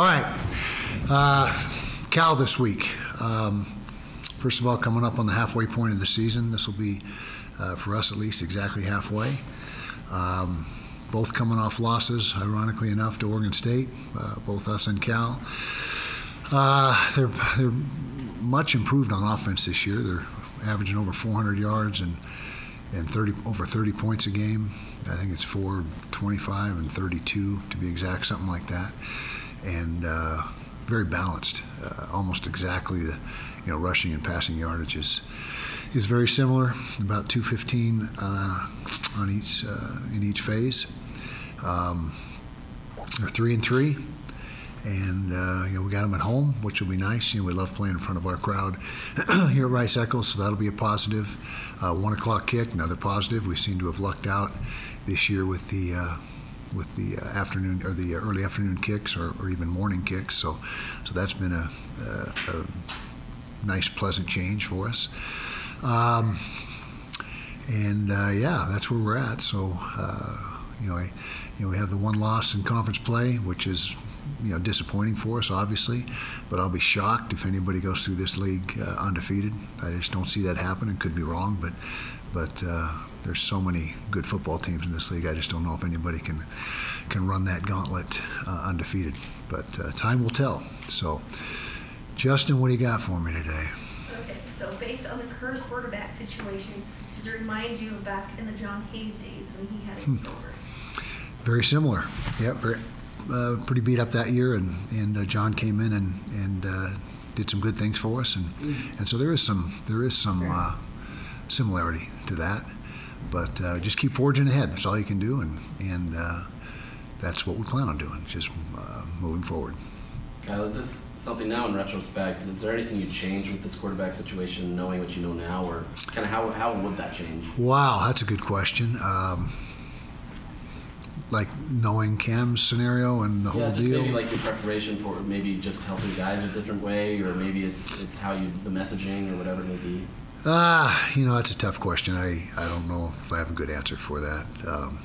All right. Uh, Cal this week. Um, first of all, coming up on the halfway point of the season. This will be, uh, for us at least, exactly halfway. Um, both coming off losses, ironically enough, to Oregon State, uh, both us and Cal. Uh, they're, they're much improved on offense this year. They're averaging over 400 yards and, and 30, over 30 points a game. I think it's 425 and 32 to be exact, something like that. And uh, very balanced, uh, almost exactly the you know rushing and passing yardage is very similar, about 215 uh, on each uh, in each phase. Um, they're three and three, and uh, you know we got them at home, which will be nice. You know we love playing in front of our crowd here at Rice Eccles, so that'll be a positive. Uh, one o'clock kick, another positive. We seem to have lucked out this year with the uh, with the uh, afternoon or the early afternoon kicks or, or even morning kicks. So so that's been a, a, a nice, pleasant change for us. Um, and uh, yeah, that's where we're at. So uh, you know, I, you know, we have the one loss in conference play, which is you know disappointing for us, obviously. But I'll be shocked if anybody goes through this league uh, undefeated. I just don't see that happening. Could be wrong, but but uh, there's so many good football teams in this league. I just don't know if anybody can can run that gauntlet uh, undefeated. But uh, time will tell. So, Justin, what do you got for me today? Okay, so based on the current quarterback situation, does it remind you of back in the Jon Hays days when he had it Hmm. Very similar. Yep, very, uh, pretty beat up that year, and and uh, Jon came in and and uh, did some good things for us, and and so there is some there is some uh, similarity to that, but uh, just keep forging ahead. That's all you can do, and and uh, that's what we plan on doing, just uh, moving forward. Kyle, is this something now in retrospect? Is there anything you change with this quarterback situation, knowing what you know now, or kind of how, how would that change? Wow, that's a good question. Um, like knowing Cam's scenario and the yeah, whole just deal. maybe like your preparation for maybe just helping guys a different way, or maybe it's it's how you the messaging or whatever it may be. Ah, you know, that's a tough question. I, I don't know if I have a good answer for that. Um,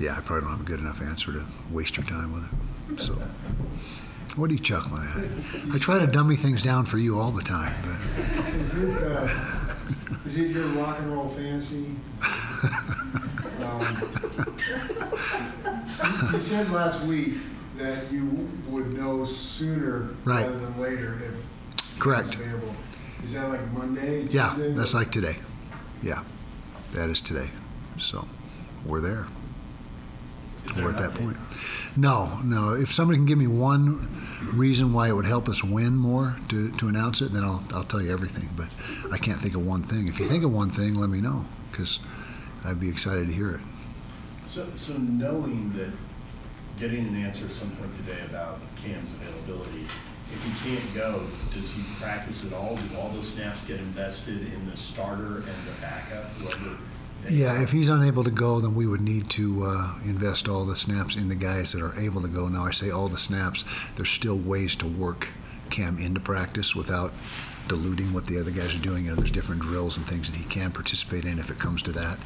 yeah, I probably don't have a good enough answer to waste your time with it. So, what are you chuckling at? I try to dummy things down for you all the time, but Is it, uh, is it your rock and roll fantasy? Um, You said last week that you would know sooner Right. rather than later if correct. available. Is that like Monday? Yeah, Tuesday? that's like today. Yeah, that is today. So, we're there. Is there We're at that update? point. No, no. If somebody can give me one reason why it would help us win more to, to announce it, then I'll, I'll tell you everything. But I can't think of one thing. If you think of one thing, let me know because I'd be excited to hear it. So, so knowing that, getting an answer at some point today about Cam's availability, if he can't go, does he practice at all? Do all those snaps get invested in the starter and the backup? Yeah, if he's unable to go, then we would need to uh, invest all the snaps in the guys that are able to go. Now, I say all the snaps, there's still ways to work Cam into practice without diluting what the other guys are doing. You know, there's different drills and things that he can participate in if it comes to that.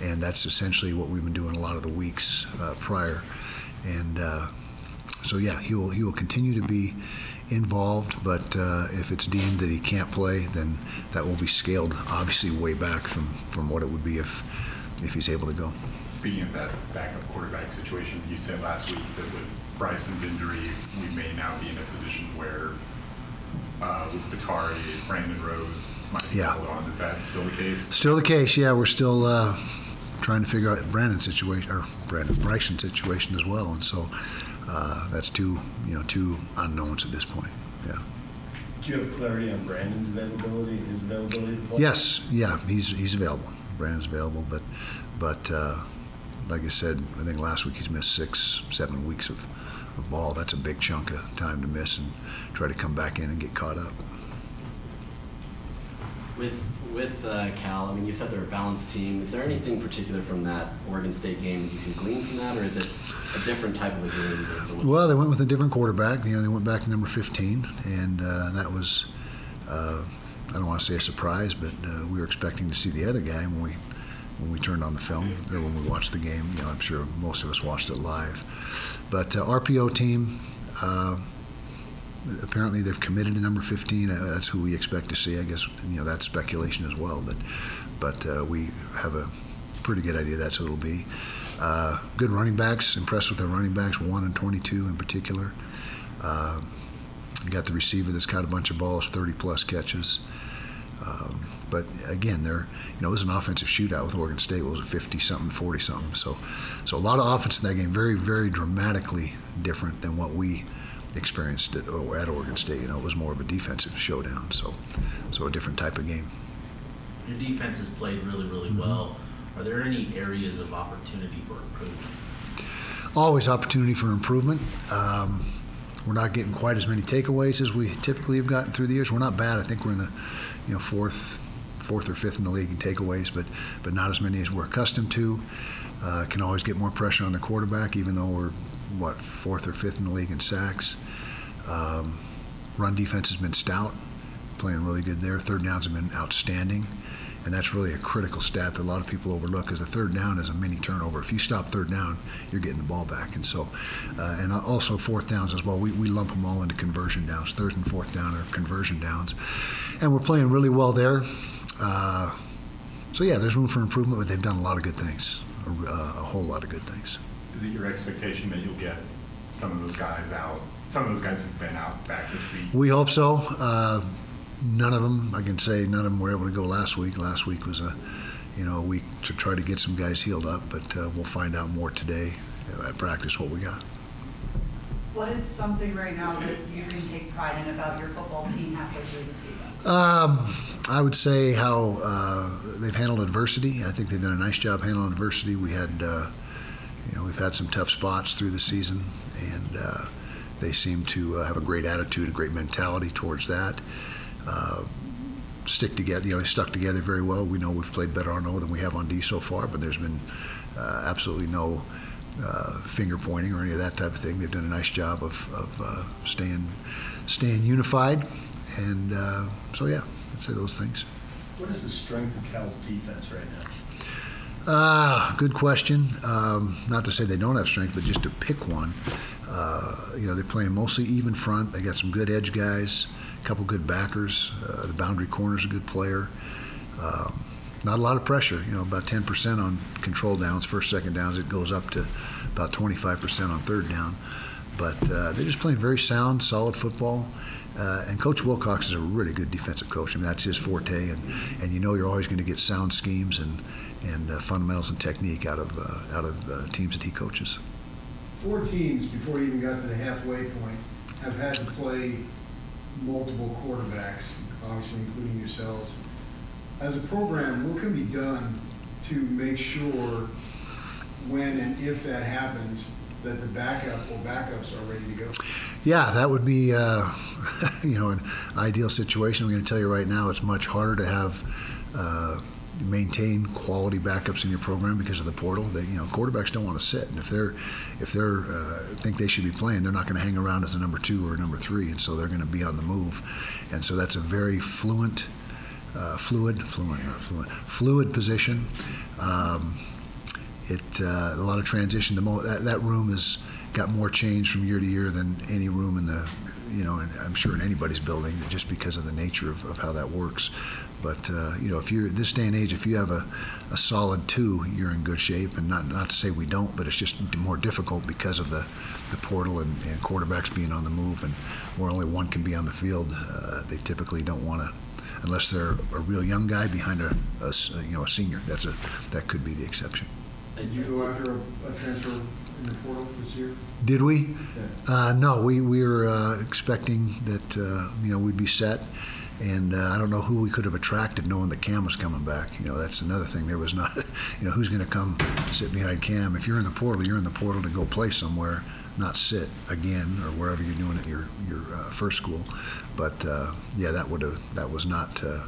And that's essentially what we've been doing a lot of the weeks uh, prior. And uh, so, yeah, he will, he will continue to be involved, but uh, if it's deemed that he can't play, then that will be scaled obviously way back from, from what it would be if, if he's able to go. Speaking of that backup quarterback situation, you said last week that with Bryson's injury, we may now be in a position where uh, with Batari, Brandon Rose might be Yeah. held on. Is that still the case? Still the case, yeah. We're still uh, trying to figure out Brandon's situation or Brandon Bryson's situation as well, and so uh, that's two, you know, two unknowns at this point. Yeah. Do you have clarity on Brandon's availability, his availability? Yes, yeah, he's he's available. Brandon's available, but but uh, like I said, I think last week he's missed six, seven weeks of, of ball. That's a big chunk of time to miss and try to come back in and get caught up. With with uh, Cal, I mean, you said they're a balanced team. Is there anything particular from that Oregon State game that you can glean from that, or is it a different type of a game? based on what- Well, they went with a different quarterback. You know, they went back to number 15, and uh, that was, uh, I don't want to say a surprise, but uh, we were expecting to see the other guy when we when we turned on the film or when we watched the game. You know, I'm sure most of us watched it live. But uh, RPO team, uh, apparently they've committed to number 15. Uh, that's who we expect to see. I guess you know that's speculation as well, but but uh, we have a pretty good idea that's who it'll be. Uh, good running backs. Impressed with their running backs, one and 22 in particular. Uh, got the receiver that's got a bunch of balls, 30 plus catches. Um, but again, they're you know it was an offensive shootout with Oregon State. It was a 50 something, 40 something. So so a lot of offense in that game. Very very dramatically different than what we experienced at, at Oregon State. You know, it was more of a defensive showdown. So so a different type of game. Your defense has played really, really Mhm. well. Are there any areas of opportunity for improvement? always opportunity for improvement. Um, we're not getting quite as many takeaways as we typically have gotten through the years. We're not bad. I think we're in the, you know, fourth, fourth or fifth in the league in takeaways, but but not as many as we're accustomed to. Uh, can always get more pressure on the quarterback, even though we're what fourth or fifth in the league in sacks. Um, run defense has been stout, playing really good there. Third downs have been outstanding. And that's really a critical stat that a lot of people overlook because the third down is a mini turnover. If you stop third down, you're getting the ball back. And so, uh, and also fourth downs as well. We, we lump them all into conversion downs. Third and fourth down are conversion downs. And we're playing really well there. Uh, so, yeah, there's room for improvement, but they've done a lot of good things, a, a whole lot of good things. Is it your expectation that you'll get some of those guys out, some of those guys who've been out back this week? We hope so. Uh, none of them, I can say, none of them were able to go last week. Last week was a, you know, a week to try to get some guys healed up, but uh, we'll find out more today uh, at practice what we got. What is something right now that you can take pride in about your football team halfway through the season? Um, I would say how uh, they've handled adversity. I think they've done a nice job handling adversity. We had, uh, you know, we've had some tough spots through the season, and uh, they seem to uh, have a great attitude, a great mentality towards that. Uh, stick together, you know, they stuck together very well. We know we've played better on O than we have on D so far, but there's been uh, absolutely no uh, finger pointing or any of that type of thing. They've done a nice job of, of uh, staying staying unified, and uh, so yeah, I'd say those things. What is the strength of Cal's defense right now? Ah, good question. Um, not to say they don't have strength, but just to pick one. Uh, you know, they're playing mostly even front. They got some good edge guys, a couple good backers. Uh, the boundary corner's a good player. Um, not a lot of pressure. You know, about 10% on control downs, first, second downs. It goes up to about 25% on third down. But uh, they're just playing very sound, solid football. Uh, and Coach Wilcox is a really good defensive coach. I mean, that's his forte, and, and you know you're always going to get sound schemes and, and uh, fundamentals and technique out of uh, out of uh, teams that he coaches. Four teams, before you even got to the halfway point, have had to play multiple quarterbacks, obviously including yourselves. As a program, what can be done to make sure when and if that happens, that the backup or backups are ready to go? Yeah, that would be, uh, you know, an ideal situation. I'm going to tell you right now, it's much harder to have uh, maintain quality backups in your program because of the portal. They, you know, quarterbacks don't want to sit, and if they're if they're uh, think they should be playing, they're not going to hang around as a number two or a number three, and so they're going to be on the move, and so that's a very fluent, uh, fluid, fluent, not fluent, fluid position. Um, it uh, a lot of transition. The mo- that, that room has got more change from year to year than any room in the, you know, I'm sure in anybody's building, just because of the nature of, of how that works. But uh, you know, if you're this day and age, if you have a, a solid two, you're in good shape. And not not to say we don't, but it's just more difficult because of the, the portal and, and quarterbacks being on the move, and where only one can be on the field. Uh, they typically don't want to unless they're a real young guy behind a, a you know a senior. That's a that could be the exception. Did you go after a, a transfer in the portal this year? Did we? Yeah. Uh, no, we, we were uh, expecting that uh, you know we'd be set, and uh, I don't know who we could have attracted knowing that Cam was coming back. You know, that's another thing. There was not, you know, who's going to come sit behind Cam? If you're in the portal, you're in the portal to go play somewhere, not sit again or wherever you're doing it your your uh, first school. But uh, yeah, that would have that was not uh,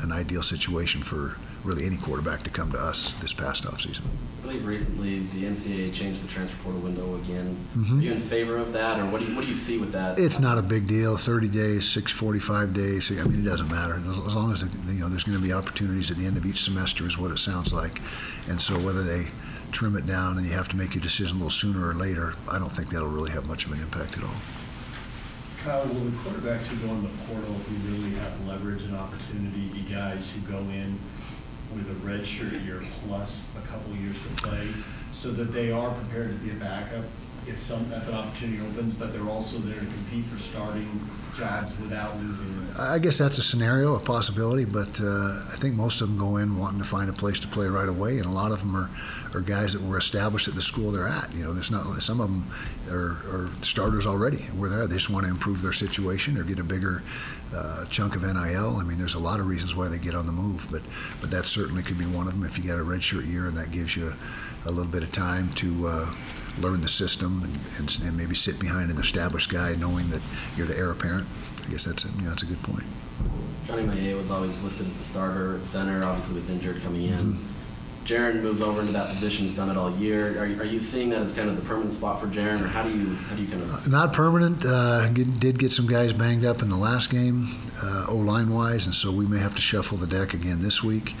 an ideal situation for really any quarterback to come to us this past offseason. I believe recently the NCAA changed the transfer portal window again. Mhm. Are you in favor of that, or what do you, what do you see with that? It's not a big deal. 30 days, 6, 45 days. I mean, it doesn't matter as, as long as you know there's going to be opportunities at the end of each semester, is what it sounds like. And so whether they trim it down and you have to make your decision a little sooner or later, I don't think that'll really have much of an impact at all. Kyle, will the quarterbacks who go in the portal who really have leverage and opportunity be guys who go in with a redshirt year plus a couple years to play so that they are prepared to be a backup if some, if an opportunity opens, but they're also there to compete for starting jobs without losing? I guess that's a scenario, a possibility, but uh, I think most of them go in wanting to find a place to play right away, and a lot of them are, are guys that were established at the school they're at. You know, there's not some of them are, are starters already where they're at. They just want to improve their situation or get a bigger uh, chunk of NIL. I mean, there's a lot of reasons why they get on the move, but but that certainly could be one of them. If you got a redshirt year and that gives you a little bit of time to. Uh, learn the system and, and, and maybe sit behind an established guy knowing that you're the heir apparent. I guess that's a, you know, that's a good point. Johnny Maea was always listed as the starter at center. Obviously, was injured coming in. Mhm. Jaren moves over into that position. He's done it all year. Are, you- are you seeing that as kind of the permanent spot for Jaren, or how do you how do you kind of? Not permanent. Uh, get, did get some guys banged up in the last game, uh, O line wise, and so we may have to shuffle the deck again this week,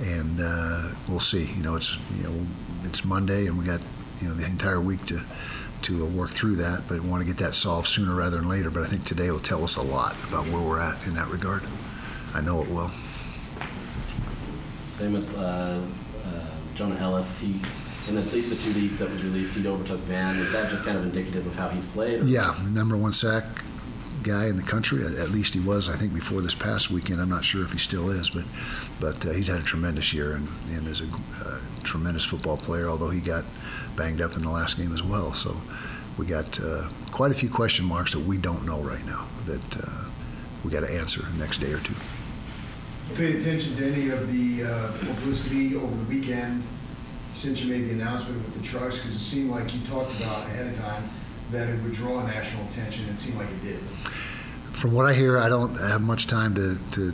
and uh, we'll see. You know, it's you know it's Monday, and we got you know the entire week to to uh, work through that, but want to get that solved sooner rather than later. But I think today will tell us a lot about where we're at in that regard. I know it will. Same with uh, uh, Jonah Elliss. He, in at least the two weeks that was released, he overtook Van. Is that just kind of indicative of how he's played? or- Yeah, number one sack guy in the country. At least he was, I think, before this past weekend. I'm not sure if he still is, but but uh, he's had a tremendous year and, and is a uh, tremendous football player. Although he got banged up in the last game as well, so we got uh, quite a few question marks that we don't know right now that uh, we got to answer the next day or two. Pay attention to any of the uh, publicity over the weekend since you made the announcement with the trucks, because it seemed like you talked about ahead of time that it would draw national attention, and it seemed like it did. From what I hear, I don't have much time to, to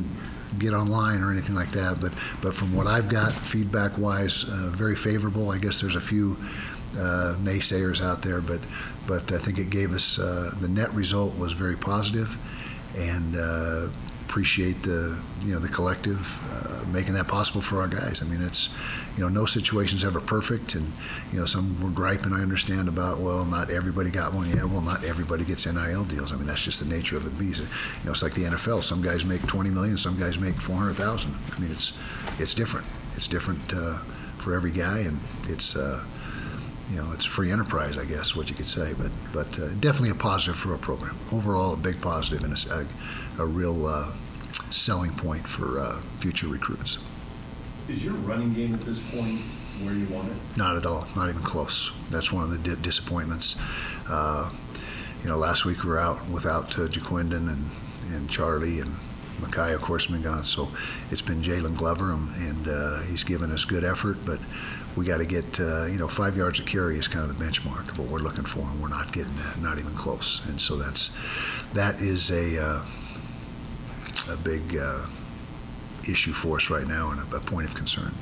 get online or anything like that, but, but from what I've got, feedback wise, uh, very favorable. I guess there's a few uh, naysayers out there, but, but I think it gave us, uh, the net result was very positive, and uh, appreciate the, you know, the collective uh, making that possible for our guys. I mean, it's, you know, no situation's ever perfect, and, you know, some were griping, I understand, about, well, not everybody got one. Yeah, well, not everybody gets NIL deals. I mean, that's just the nature of the beast. You know, it's like the NFL. Some guys make 20 million, some guys make 400,000. I mean, it's, it's different. It's different uh, for every guy, and it's, uh, you know, it's free enterprise, I guess, what you could say, but but uh, definitely a positive for our program. Overall, a big positive and a, a real uh, selling point for uh, future recruits. Is your running game at this point where you want it? Not at all, not even close. That's one of the di- disappointments. Uh, you know, last week we were out without uh, Ja'Quinden and, and Charlie and Mackay, of course, been gone. So it's been Jaylon Glover, and, and uh, he's given us good effort, but we got to get, uh, you know, five yards of carry is kind of the benchmark of what we're looking for, and we're not getting that, not even close. And so that's, that is a, uh, a big uh, issue for us right now and a, a point of concern.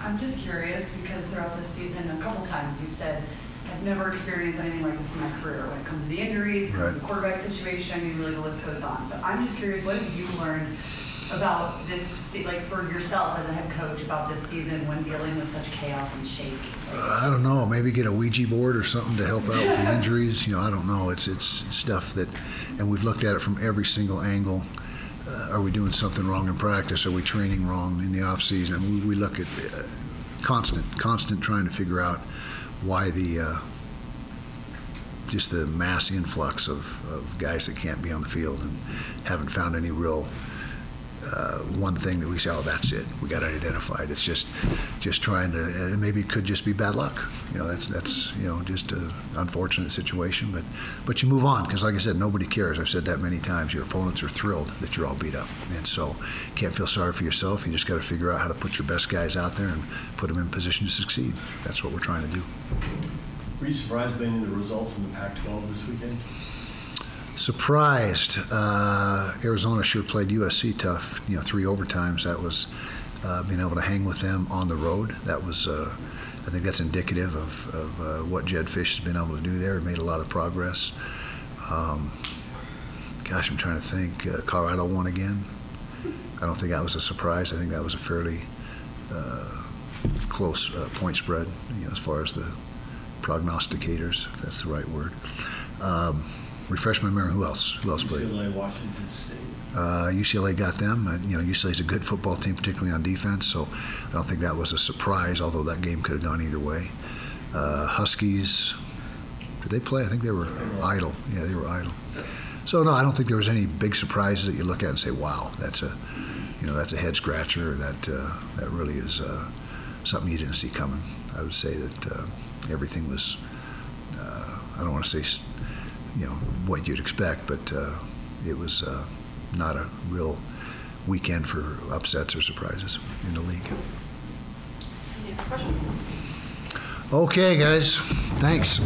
I'm just curious because throughout this season, a couple times you've said, I've never experienced anything like this in my career when it comes to the injuries, when it comes to the quarterback situation, I mean, really the list goes on. So I'm just curious, what have you learned about this, like for yourself as a head coach, about this season when dealing with such chaos and shake? Uh, I don't know. Maybe get a Ouija board or something to help out with the injuries. You know, I don't know. It's it's stuff that, and we've looked at it from every single angle. Uh, are we doing something wrong in practice? Are we training wrong in the off season? I mean, we, we look at uh, constant, constant trying to figure out why the uh, just the mass influx of, of guys that can't be on the field and haven't found any real uh, one thing that we say, oh, that's it. We got it identified. It's just, just trying to, and maybe it could just be bad luck. You know, that's that's you know just an unfortunate situation. But but you move on because, like I said, nobody cares. I've said that many times. Your opponents are thrilled that you're all beat up, and so can't feel sorry for yourself. You just got to figure out how to put your best guys out there and put them in position to succeed. That's what we're trying to do. Were you surprised by any of the results in the Pac-12 this weekend? Surprised. Uh, Arizona sure played USC tough. You know, three overtimes. That was uh, being able to hang with them on the road. That was, uh, I think that's indicative of, of uh, what Jedd Fisch has been able to do there. He made a lot of progress. Um, gosh, I'm trying to think. Uh, Colorado won again. I don't think that was a surprise. I think that was a fairly uh, close point spread, you know, as far as the prognosticators, if that's the right word. Um, refresh my memory. Who else? Who else played? UCLA, Washington State. Uh, UCLA got them. Uh, you know, UCLA's a good football team, particularly on defense. So I don't think that was a surprise. Although that game could have gone either way. Uh, Huskies, did they play? I think they were idle. Yeah, they were idle. So no, I don't think there was any big surprises that you look at and say, "Wow, that's a, you know, that's a head scratcher." That uh, that really is uh, something you didn't see coming. I would say that uh, everything was. Uh, I don't want to say, you know, what you'd expect, but uh, it was uh, not a real weekend for upsets or surprises in the league. Any other questions? Okay, guys. Thanks.